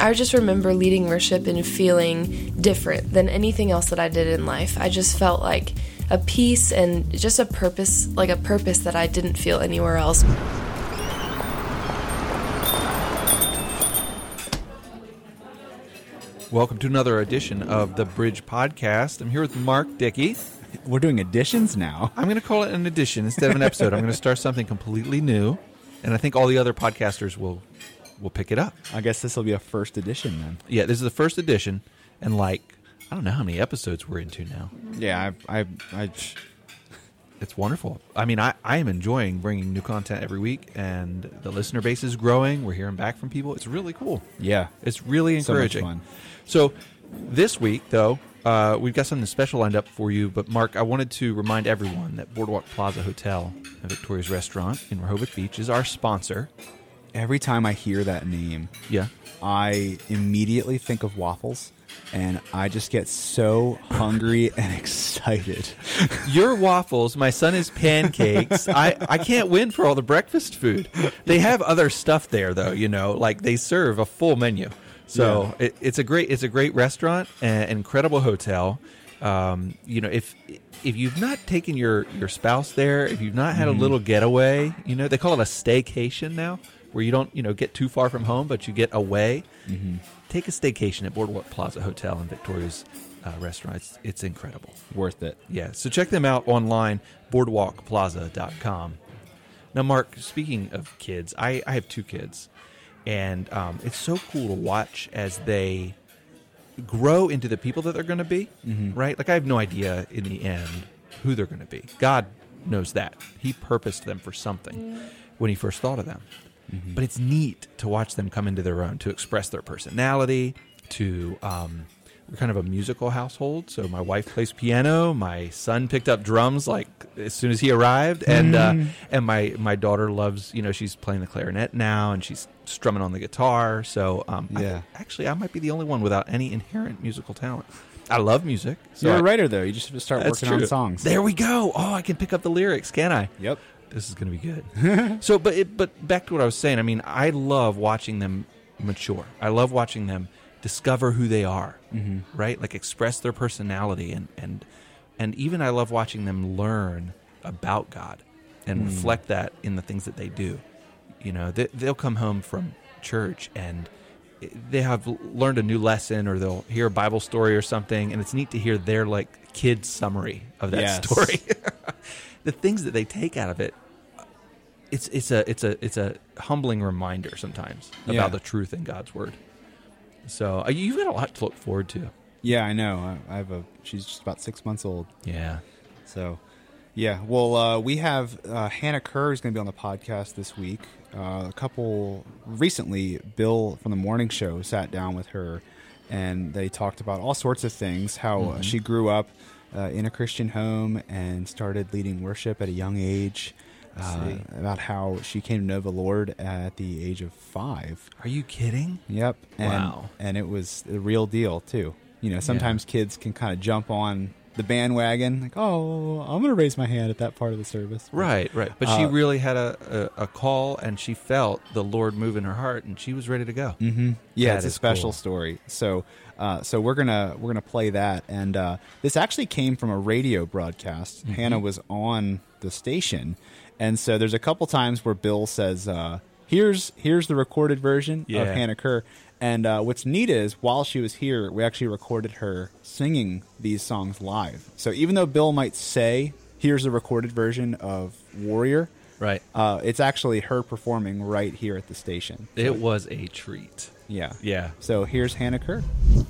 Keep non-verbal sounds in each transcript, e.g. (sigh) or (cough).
I just remember leading worship and feeling different than anything else that I did in life. I just felt like a peace and just a purpose, like a purpose that I didn't feel anywhere else. Welcome to another edition of the Bridge Podcast. I'm here with Mark Dickey. We're doing additions now. I'm going to call it an edition instead of an episode. I'm going to start something completely new, and I think all the other podcasters will will pick it up. I guess this will be a first edition then. Yeah, this is the first edition, and like I don't know how many episodes we're into now. Yeah, I, I, I (laughs) It's wonderful. I mean, I, I am enjoying bringing new content every week, and the listener base is growing. We're hearing back from people. It's really cool. yeah. It's really encouraging. So much fun. So this week, though, uh, we've got something special lined up for you. But Mark, I wanted to remind everyone that Boardwalk Plaza Hotel and Victoria's Restaurant in Rehoboth Beach is our sponsor. Every time I hear that name, Yeah. I immediately think of waffles, and I just get so hungry (laughs) and excited. (laughs) Your waffles, my son is pancakes. I, I can't win for all the breakfast food. They have other stuff there though, you know, like they serve a full menu. So it, it's a great it's a great restaurant and incredible hotel. Um, you know, if if you've not taken your your spouse there, if you've not had a little getaway, you know, they call it a staycation now, where you don't, you know, get too far from home, but you get away. Take a staycation at Boardwalk Plaza Hotel and Victoria's uh, restaurant. It's, it's incredible. Worth it. Yeah, so check them out online, boardwalkplaza.com. Now, Mark, speaking of kids, I, I have two kids, and um, it's so cool to watch as they grow into the people that they're going to be, right? Like, I have no idea in the end who they're going to be. God knows that. He purposed them for something when He first thought of them. But it's neat to watch them come into their own, to express their personality, to. Um, we're kind of a musical household, so my wife plays piano. My son picked up drums like as soon as he arrived, and uh, and my my daughter loves you know she's playing the clarinet now, and she's strumming on the guitar. So um, I- Yeah. actually, I might be the only one without any inherent musical talent. I love music. So You're a I- writer, though. You just have to start working on songs. There we go. Oh, I can pick up the lyrics, can I? Yep. This is going to be good. (laughs) so, but it, but back to what I was saying. I mean, I love watching them mature. I love watching them discover who they are, mm-hmm. right? Like express their personality, and and and even I love watching them learn about God and reflect that in the things that they do. You know, they, they'll come home from church and they have learned a new lesson or they'll hear a bible story or something and it's neat to hear their like kid summary of that Yes. story (laughs) the things that they take out of it it's it's a it's a it's a humbling reminder sometimes about Yeah. the truth in God's word. So uh, you've got a lot to look forward to. Yeah, I know. I, I have a. She's just about six months old. Yeah. So, yeah. Well, uh, we have uh, Hannah Kerr is going to be on the podcast this week. Uh, a couple recently, Bill from the morning show sat down with her, and they talked about all sorts of things. How uh, she grew up uh, in a Christian home and started leading worship at a young age. Uh, about how she came to know the Lord at the age of five. Are you kidding? Yep. And, Wow. And it was the real deal too. You know, sometimes kids can kind of jump on the bandwagon, like, "Oh, I'm going to raise my hand at that part of the service." Right, right. But she Uh, really had a, a, a call and she felt the Lord move in her heart and she was ready to go. hmm Yeah, That it's a special cool. story. So, uh, so we're gonna we're gonna play that, and uh, this actually came from a radio broadcast. Mm-hmm. Hannah was on the station, and so there's a couple times where Bill says, uh, "Here's here's the recorded version Yeah. of Hannah Kerr." And uh, what's neat is while she was here, we actually recorded her singing these songs live. So even though Bill might say, "Here's the recorded version of Warrior," Right. uh, it's actually her performing right here at the station. It was a treat. Yeah. Yeah. So here's Hannah Kerr.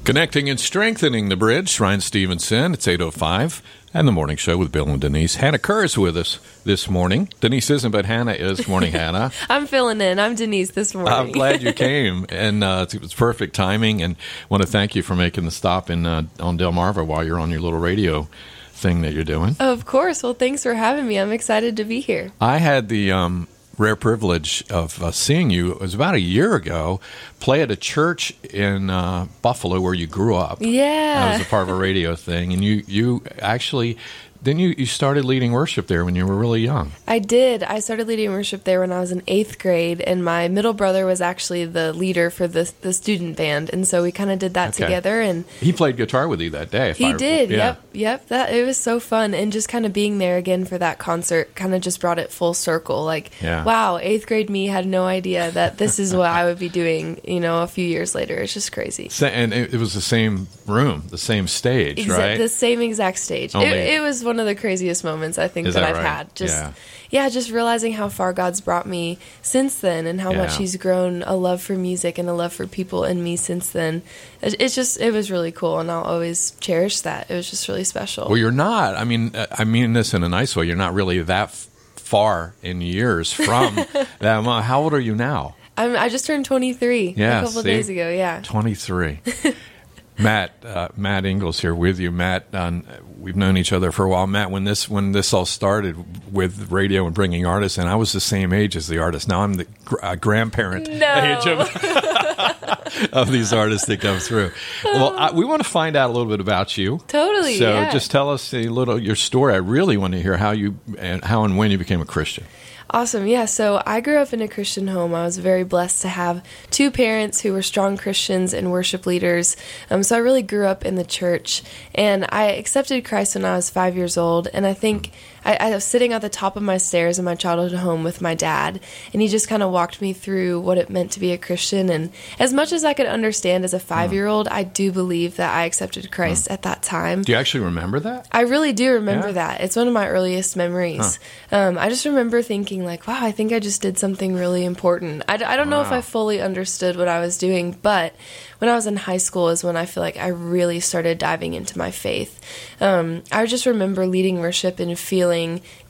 Connecting and strengthening the bridge, Ryan Stevenson. It's 8.05 and the morning show with Bill and Denise. Hannah Kerr is with us this morning. Denise isn't, but Hannah is. Morning, (laughs) Hannah. I'm filling in. I'm Denise this morning. I'm glad you (laughs) came, and uh, it was perfect timing. And want to thank you for making the stop in uh, on Delmarva while you're on your little radio thing that you're doing. of course. Well, thanks for having me. I'm excited to be here. I had the um, rare privilege of uh, seeing you. It was about a year ago. Play at a church in uh, Buffalo where you grew up. Yeah. That was a part of a radio thing, and you you actually then you, you started leading worship there when you were really young. I did. I started leading worship there when I was in eighth grade, and my middle brother was actually the leader for the the student band, and so we kind of did that Okay. together. And He played guitar with you that day. if he I- did. yeah. Yep, yep. That it was so fun, and just kind of being there again for that concert kind of just brought it full circle. Like, Yeah. wow, eighth grade me had no idea that this is what I would be doing. You know, a few years later, it's just crazy. And it, it was the same room, the same stage, right? The same exact stage. It, it was one of the craziest moments I think that, that I've right? had. Just Yeah. yeah. just realizing how far God's brought me since then, and how much He's grown a love for music and a love for people in me since then. It- It's just it was really cool, and I'll always cherish that. It was just really special. well, you're not. I mean, uh, I mean this in a nice way. You're not really that f- far in years from (laughs) that. How old are you now? I'm, I just turned 23 Yeah, a couple see? days ago. Yeah. 23. (laughs) Matt, uh, Matt Ingles here with you. Matt, um, we've known each other for a while. Matt, when this when this all started with radio and bringing artists, and I was the same age as the artist. Now I'm the gr- uh, grandparent No. age of, (laughs) of these artists that come through. Well, I, we want to find out a little bit about you. Totally, So yeah. just tell us a little your story. I really want to hear how you and how and when you became a Christian. Awesome. Yeah. So I grew up in a Christian home. I was very blessed to have two parents who were strong Christians and worship leaders. Um, so I really grew up in the church. And I accepted Christ when I was five years old. And I think I, I was sitting at the top of my stairs in my childhood home with my dad. And he just kind of walked me through what it meant to be a Christian. And as much as I could understand as a five year old, I do believe that I accepted Christ at that time. Do you actually remember that? I really do remember Yeah. that. It's one of my earliest memories. Um, I just remember thinking, like, wow, I think I just did something really important. I don't know if I fully understood what I was doing, but when I was in high school is when I feel like I really started diving into my faith. Um, I just remember leading worship and feeling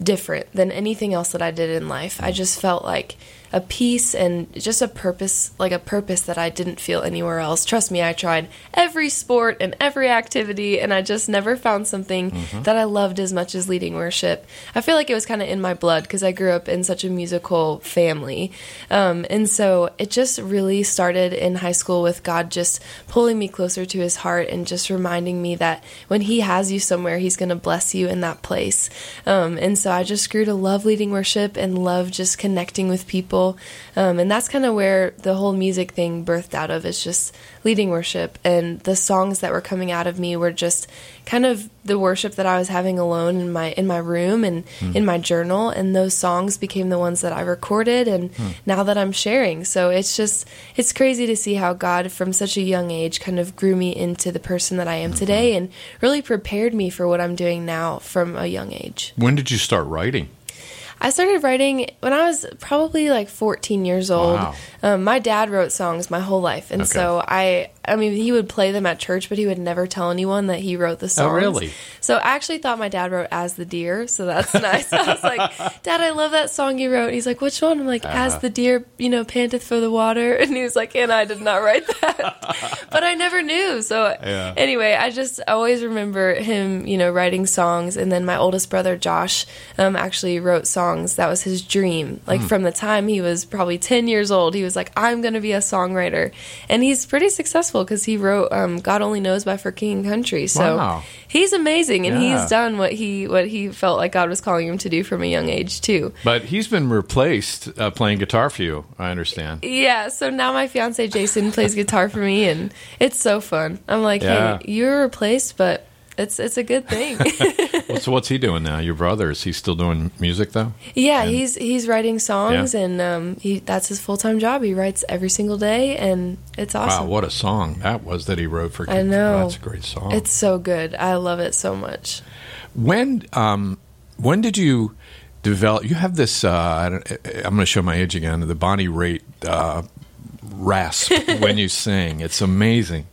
different than anything else that I did in life. I mm. just felt like a peace and just a purpose, like a purpose that I didn't feel anywhere else. Trust me, I tried every sport and every activity, and I just never found something that I loved as much as leading worship. I feel like it was kind of in my blood because I grew up in such a musical family. Um, and so it just really started in high school with God just pulling me closer to his heart and just reminding me that when he has you somewhere, he's going to bless you in that place. Um, and so I just grew to love leading worship and love just connecting with people. Um, and that's kind of where the whole music thing birthed out of is just leading worship. And the songs that were coming out of me were just kind of the worship that I was having alone in my in my room and in my journal. And those songs became the ones that I recorded and now that I'm sharing. So it's just it's crazy to see how God from such a young age kind of grew me into the person that I am today and really prepared me for what I'm doing now from a young age. When did you start writing? I started writing when I was probably like 14 years old. Wow. Um, my dad wrote songs my whole life, and Okay. so I, I mean, he would play them at church, but he would never tell anyone that he wrote the songs. Oh, really? So I actually thought my dad wrote "As the Deer," so that's (laughs) nice. I was like, "Dad, I love that song you wrote." He's like, "Which one?" I'm like, Uh-huh. "As the deer, you know, panteth for the water," (laughs) and he was like, "And I did not write that," (laughs) but I never knew. So Yeah. anyway, I just always remember him, you know, writing songs. And then my oldest brother, Josh, um, actually wrote songs. That was his dream. Like Hmm. from the time he was probably 10 years old, he was like, I'm going to be a songwriter. And he's pretty successful because he wrote um, God Only Knows by For King and Country. So Wow. he's amazing. And Yeah. he's done what he, what he felt like God was calling him to do from a young age, too. But he's been replaced uh, playing guitar for you, I understand. Yeah, so now my fiance Jason plays guitar for me, and it's so fun. I'm like, Yeah. hey, you're replaced, but it's it's a good thing. (laughs) (laughs) Well, so what's he doing now? Your brother is he still doing music though? yeah, And- he's he's writing songs, Yeah. and um, he that's his full time job. He writes every single day, and it's awesome. Wow, what a song that was that he wrote for. I know. that's a great song. It's so good. I love it so much. when um, when did you develop? You have this. Uh, I don't, I'm going to show my age again. The Bonnie Raitt uh, rasp when you (laughs) sing. It's amazing.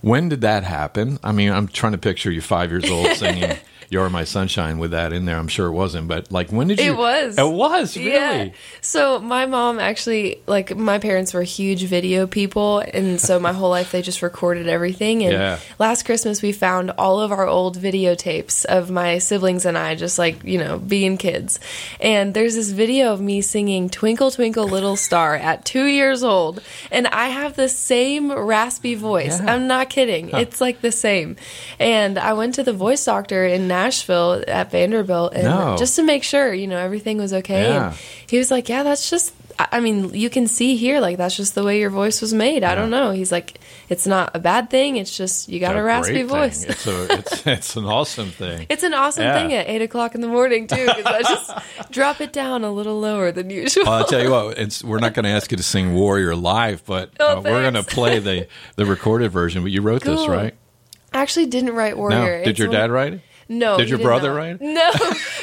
When did that happen? I mean, I'm trying to picture you five years old singing (laughs) "You're My Sunshine" with that in there. I'm sure it wasn't, but like, when did you? It was. It was really. Yeah. So my mom actually, like, my parents were huge video people, and so my whole life they just recorded everything. And Yeah. last Christmas we found all of our old videotapes of my siblings and I, just like you know being kids. And there's this video of me singing "Twinkle Twinkle Little Star" at two years old, and I have the same raspy voice. Yeah. I'm not kidding. It's like the same. And I went to the voice doctor in Nashville at Vanderbilt, and No. just to make sure, you know, everything was okay. Yeah. And he was like, "Yeah, that's just." I mean, you can see here, like that's just the way your voice was made. I don't know. He's like, it's not a bad thing. It's just you got a a raspy voice. It's, a, it's, (laughs) it's an awesome thing. It's an awesome Yeah. thing at eight o'clock in the morning too, because I just (laughs) drop it down a little lower than usual. Well, I'll tell you what. It's, we're not going to ask you to sing "Warrior" live, but Oh, uh, we're going to play the the recorded version. But you wrote this, right? I actually didn't write No. Warrior. Did It's your dad write it? No. Did your brother not. write? No.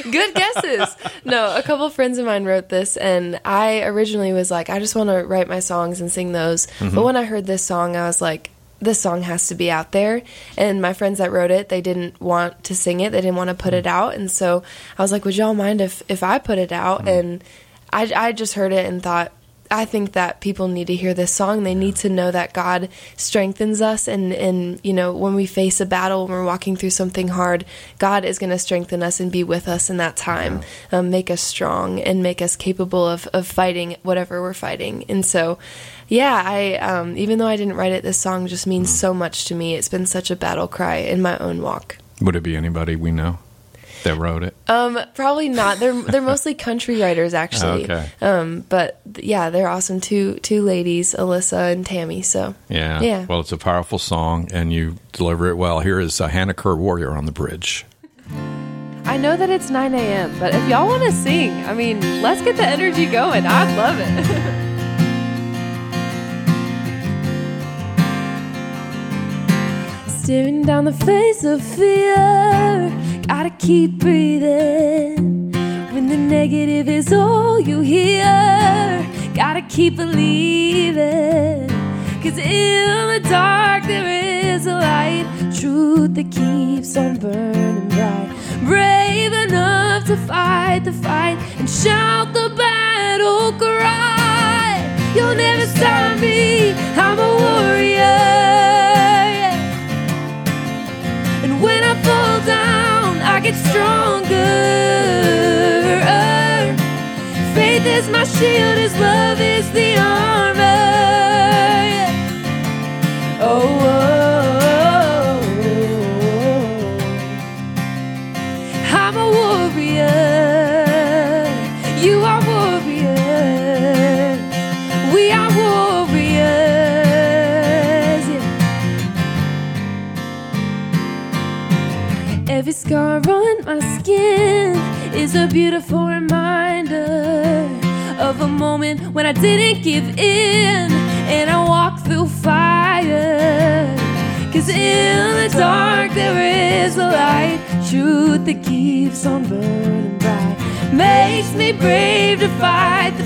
(laughs) Good guesses. No, a couple friends of mine wrote this, and I originally was like, I just want to write my songs and sing those. Mm-hmm. But when I heard this song, I was like, this song has to be out there. And my friends that wrote it, they didn't want to sing it. They didn't want to put it out. And so I was like, would y'all mind if, if I put it out? Mm-hmm. And I, I just heard it and thought, I think that people need to hear this song. They need to know that God strengthens us, and and you know when we face a battle, when we're walking through something hard, God is going to strengthen us and be with us in that time, um, make us strong and make us capable of of fighting whatever we're fighting. And so, yeah, I um, even though I didn't write it, this song just means so much to me. It's been such a battle cry in my own walk. Would it be anybody we know that wrote it? Um, probably not. They're they're (laughs) mostly country writers actually. Okay. Um, but yeah, they're awesome. Two two ladies, Alyssa and Tammy. So Yeah. Yeah. Well, it's a powerful song, and you deliver it well. Here is uh, Hannah Kerr, "Warrior" on the bridge. I know that it's 9 a.m., but if y'all want to sing, I mean, let's get the energy going. I'd love it. (laughs) Staring down the face of fear, gotta keep breathing. When the negative is all you hear, gotta keep believing. Cause in the dark there is a light, truth that keeps on burning bright. Brave enough to fight the fight and shout the battle cry. You'll never stop me, I'm a warrior. Stronger. Faith is my shield, His love is the armor. Is a beautiful reminder of a moment when I didn't give in and I walked through fire. Cause in the dark there is a light, truth that keeps on burning bright. Makes me brave to fight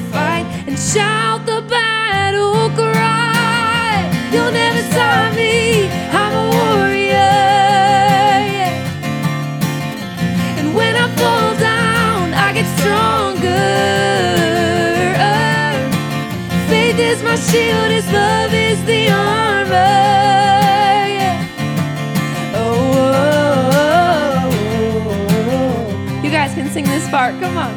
part. Come on.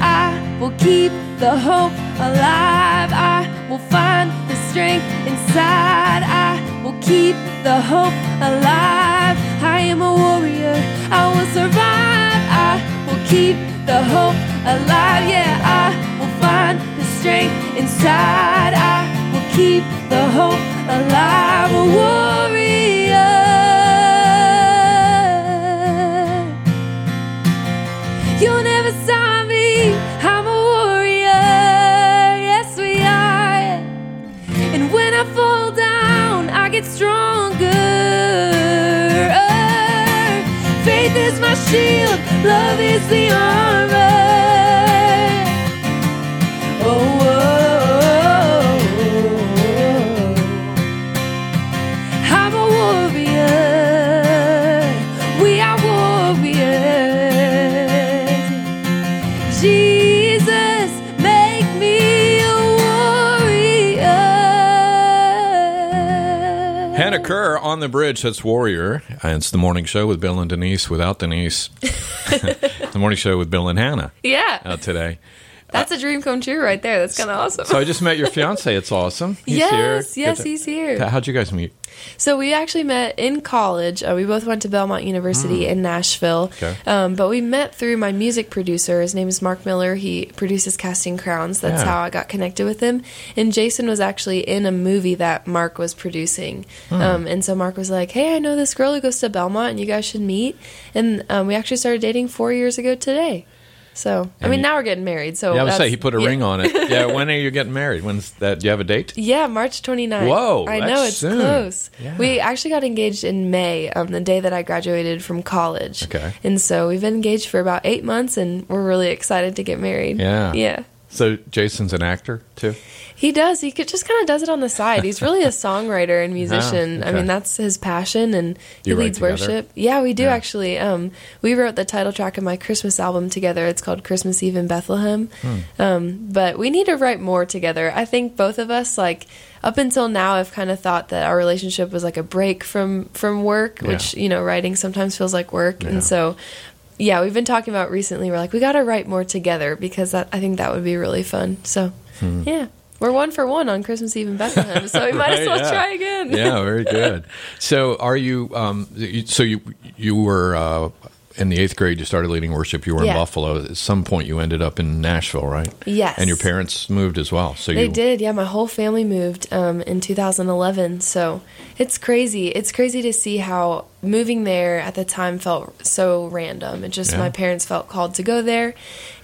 I will keep the hope alive. I will find the strength inside. I will keep the hope alive. I am a warrior. I will survive. I will keep the hope alive. Yeah, I will find the strength inside. I will keep the hope alive. A stronger. Faith is my shield. Love is the armor. The bridge. That's Warrior. And it's the morning show with Bill and Denise. Without Denise, (laughs) (laughs) the morning show with Bill and Hannah Yeah. uh, today. That's a dream come true right there. That's kind of awesome. So I just met your fiance. It's awesome. (laughs) He's yes, here. yes, he's here. How'd you guys meet? So we actually met in college. Uh, we both went to Belmont University in Nashville. Okay. Um, but we met through my music producer. His name is Mark Miller. He produces Casting Crowns. That's Yeah. how I got connected with him. And Jason was actually in a movie that Mark was producing. Hmm. Um, and so Mark was like, "Hey, I know this girl who goes to Belmont, and you guys should meet." And um, we actually started dating four years ago today. So I mean, you- now we're getting married. So Yeah, I would say he put a yeah. ring on it. (laughs) Yeah, when are you getting married? When's that? Do you have a date? Yeah, March 29th. Whoa, I that's know it's soon. close. Yeah. We actually got engaged in May, um, the day that I graduated from college. Okay. And so we've been engaged for about eight months, and we're really excited to get married. Yeah. Yeah. So Jason's an actor too. He does. He just kind of does it on the side. He's really a (laughs) songwriter and musician. I okay. mean, that's his passion, and he leads worship. Yeah, we do Yeah. actually. Um, we wrote the title track of my Christmas album together. It's called Christmas Eve in Bethlehem. Hmm. Um, but we need to write more together. I think both of us, like up until now, I've kind of thought that our relationship was like a break from from work, Yeah. which you know, writing sometimes feels like work, Yeah. and so. Yeah, we've been talking about recently. We're like, we got to write more together because that, I think that would be really fun. So, Hmm. yeah, we're one for one on Christmas Eve in Bethlehem, so we might as well yeah. try again. Yeah, very good. (laughs) So are you? Um, so you you were uh, in the eighth grade. You started leading worship. You were Yeah. in Buffalo. At some point, you ended up in Nashville, right? Yes. And your parents moved as well. So They you did, yeah. My whole family moved um, in 2011, so it's crazy. It's crazy to see how moving there at the time felt so random. It just Yeah. my parents felt called to go there,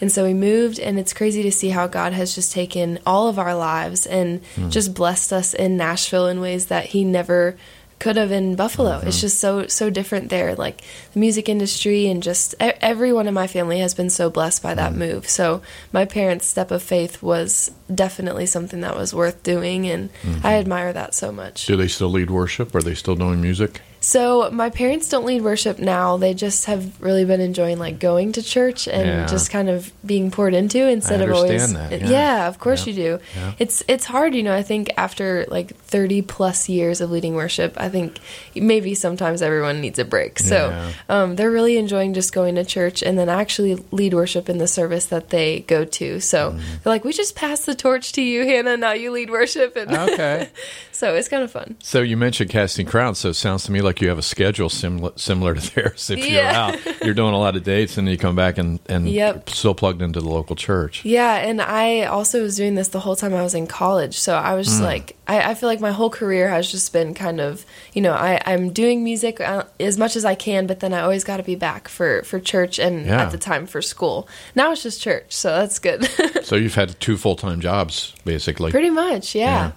and so we moved. And it's crazy to see how God has just taken all of our lives and Hmm. just blessed us in Nashville in ways that He never could have in Buffalo. Mm-hmm. It's just so so different there. Like the music industry and just everyone in my family has been so blessed by that move. So my parents' step of faith was definitely something that was worth doing, and Mm-hmm. I admire that so much. do they still lead worship? Are they still doing music? So my parents don't lead worship now. They just have really been enjoying like going to church and Yeah. just kind of being poured into instead of always. that, yeah. of course Yeah. you do. Yeah. It's it's hard, you know. I think after like thirty plus years of leading worship, I think maybe sometimes everyone needs a break. So Yeah. um, they're really enjoying just going to church and then actually lead worship in the service that they go to. So Mm-hmm. they're like, we just passed the torch to you, Hannah. Now you lead worship, and Okay. (laughs) so it's kind of fun. So you mentioned casting crowns. So it sounds to me like you have a schedule similar similar to (laughs) theirs. If you're out, you're doing a lot of dates, and then you come back and and Yep. still plugged into the local church. Yeah, and I also was doing this the whole time I was in college. So I was just Hmm. like, I, I feel like my whole career has just been kind of, you know, I, I'm doing music uh, as much as I can, but then I always got to be back for, for church and Yeah. at the time for school. Now it's just church, so that's good. (laughs) So you've had two full time jobs basically. Pretty much, yeah. Yeah,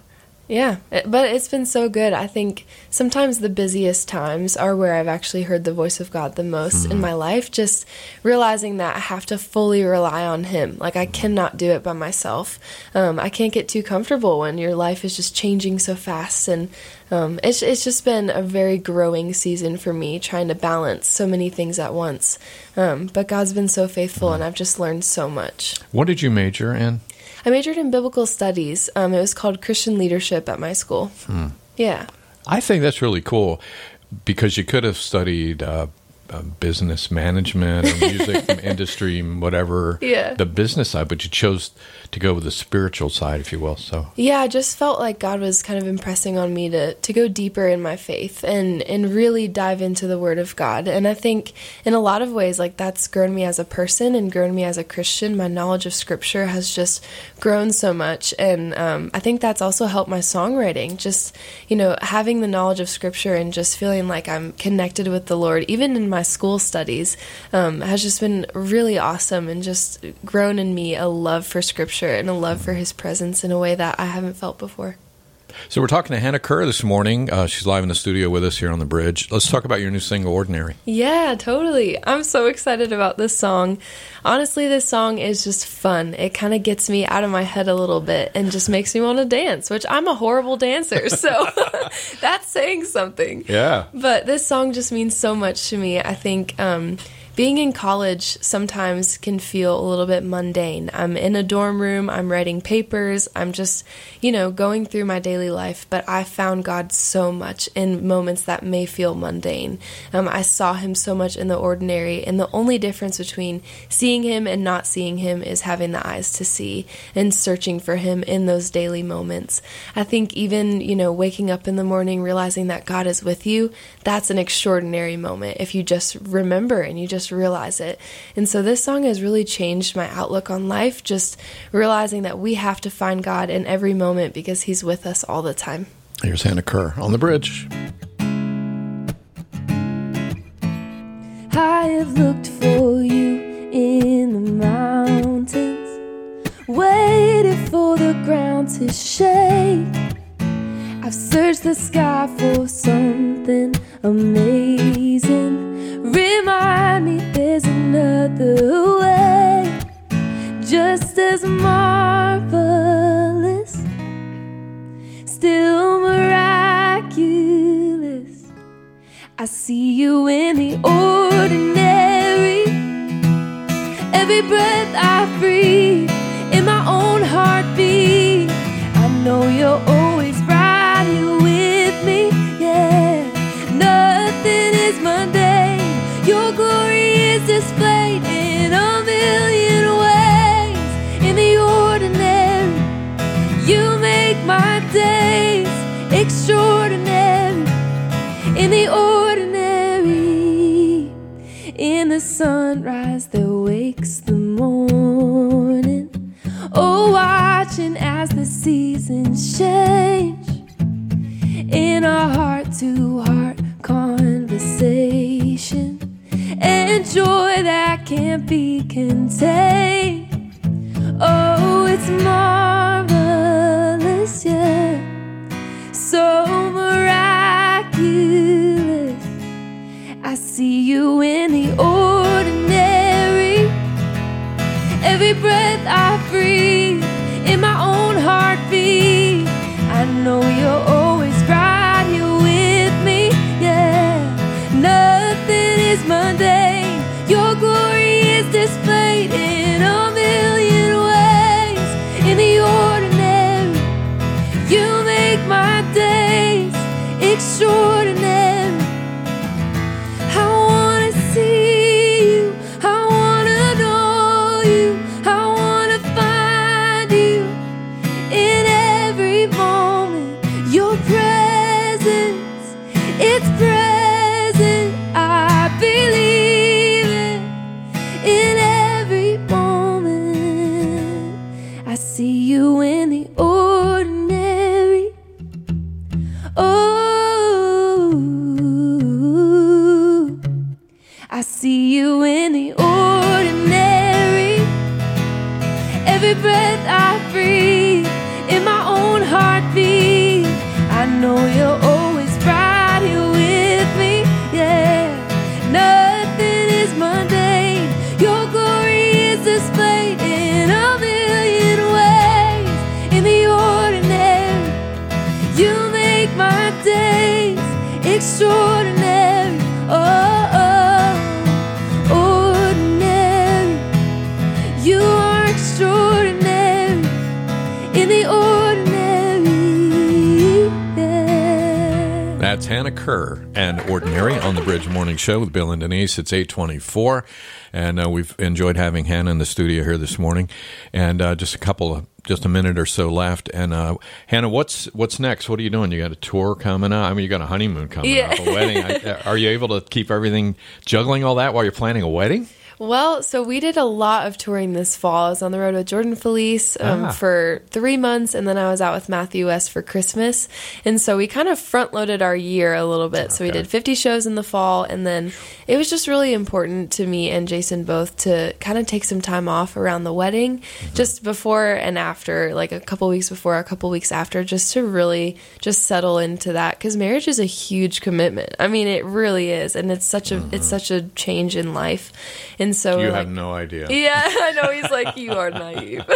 It- but it's been so good. I think sometimes the busiest times are where I've actually heard the voice of God the most in my life. Just realizing that I have to fully rely on Him. Like I cannot do it by myself. Um, I can't get too comfortable when your life is just changing so fast, and um, it's it's just been a very growing season for me, trying to balance so many things at once. Um, but God's been so faithful, and I've just learned so much. What did you major in? I majored in biblical studies. Um, it was called Christian leadership at my school. Hmm. Yeah. I think that's really cool because you could have studied uh, uh, business management or music (laughs) industry, whatever, Yeah. the business side, but you chose to go with the spiritual side, if you will. So Yeah, I just felt like God was kind of impressing on me to, to go deeper in my faith and, and really dive into the Word of God. And I think in a lot of ways, like that's grown me as a person and grown me as a Christian. My knowledge of Scripture has just grown so much. And um, I think that's also helped my songwriting. Just, you know, having the knowledge of Scripture and just feeling like I'm connected with the Lord, even in my school studies, um, has just been really awesome and just grown in me a love for Scripture and a love for His presence in a way that I haven't felt before. So we're talking to Hannah Kerr this morning. Uh, she's live in the studio with us here on the bridge. Let's talk about your new single, "Ordinary." Yeah, totally. I'm so excited about this song. Honestly, this song is just fun. It kind of gets me out of my head a little bit and just makes me want to dance, which I'm a horrible dancer. (laughs) So (laughs) that's saying something. Yeah. But this song just means so much to me. I think um, being in college sometimes can feel a little bit mundane. I'm in a dorm room, I'm writing papers, I'm just, you know, going through my daily life, but I found God so much in moments that may feel mundane. Um, I saw Him so much in the ordinary, and the only difference between seeing Him and not seeing Him is having the eyes to see and searching for Him in those daily moments. I think even, you know, waking up in the morning, realizing that God is with you, that's an extraordinary moment if you just remember and you just realize it. And so this song has really changed my outlook on life, just realizing that we have to find God in every moment because He's with us all the time. Here's Hannah Kerr on the bridge. I have looked for you in the mountains, waited for the ground to shake. I've searched the sky for something amazing. Remind me there's another way, just as marvelous, still miraculous. I see you in the ordinary. Every breath I breathe, In the ordinary, in the sunrise that wakes the morning. Oh, watching as the seasons change. In a heart to heart conversation. And joy that can't be contained. Oh, it's marvelous, see you in the ordinary. Every breath I breathe, in my own heartbeat, I know you're always right here with me. Yeah, nothing is mundane. Your glory is displayed in a million ways. In the ordinary, you make my days extraordinary. Morning Show with Bill and Denise. It's 824, and uh, we've enjoyed having Hannah in the studio here this morning. And uh, just a couple of, just a minute or so left. And uh, Hannah, what's what's next? What are you doing? You got a tour coming up? I mean, you got a honeymoon coming Yeah. up, a wedding. I, are you able to keep everything, juggling all that while you're planning a wedding? Well, so we did a lot of touring this fall. I was on the road with Jordan Feliz um, Ah. for three months, and then I was out with Matthew West for Christmas. And so we kind of front loaded our year a little bit. So we did 50 shows in the fall, and then it was just really important to me and Jason both to kind of take some time off around the wedding, just before and after, like a couple weeks before, a couple weeks after, just to really just settle into that because marriage is a huge commitment. I mean, it really is, and it's such a it's such a change in life. And And so You have like, no idea. yeah, (laughs) I know. He's like, you are naive. (laughs)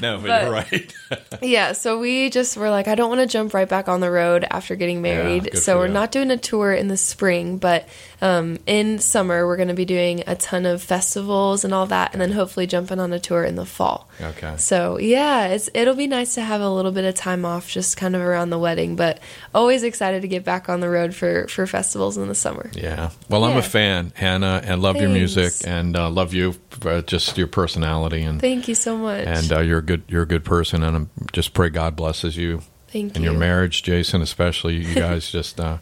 No, but, But- you're right. (laughs) yeah, so we just were like, I don't want to jump right back on the road after getting married. good so we're you. not doing a tour in the spring, but um, in summer we're going to be doing a ton of festivals and all that, and then hopefully jumping on a tour in the fall. Okay. So yeah, it's it'll be nice to have a little bit of time off, just kind of around the wedding, but always excited to get back on the road for for festivals in the summer. Yeah. Well, I'm a fan, Hannah, and love your music Thanks. And uh, love you, uh, just your personality and Thank you so much. and uh, you're a good you're a good person, and I'm just pray God blesses you Thank in you. your marriage, Jason, especially you (laughs) guys. just uh,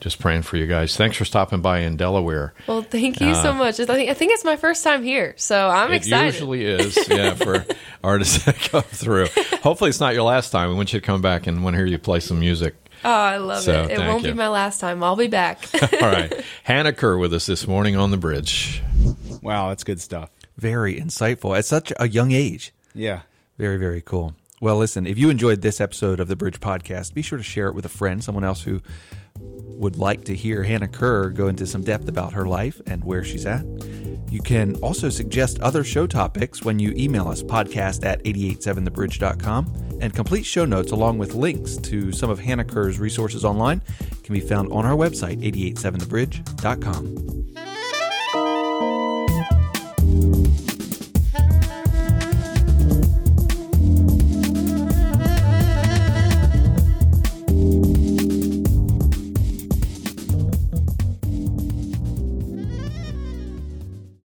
just praying for you guys. Thanks for stopping by in Delaware. Well, thank you so much. I think I think it's my first time here, so I'm it excited. usually is, yeah, for (laughs) artists (laughs) that come through. Hopefully, it's not your last time. We want you to come back and want to hear you play some music. Oh, I love So, it. It won't you. be my last time. I'll be back. (laughs) All right, Hannah Kerr with us this morning on the bridge. Wow, that's good stuff. Very insightful at such a young age. Yeah. Very, very cool. Well, listen, if you enjoyed this episode of the Bridge Podcast, be sure to share it with a friend, someone else who would like to hear Hannah Kerr go into some depth about her life and where she's at. You can also suggest other show topics when you email us podcast at 887thebridge.com. And complete show notes along with links to some of Hannah Kerr's resources online can be found on our website, 887thebridge.com.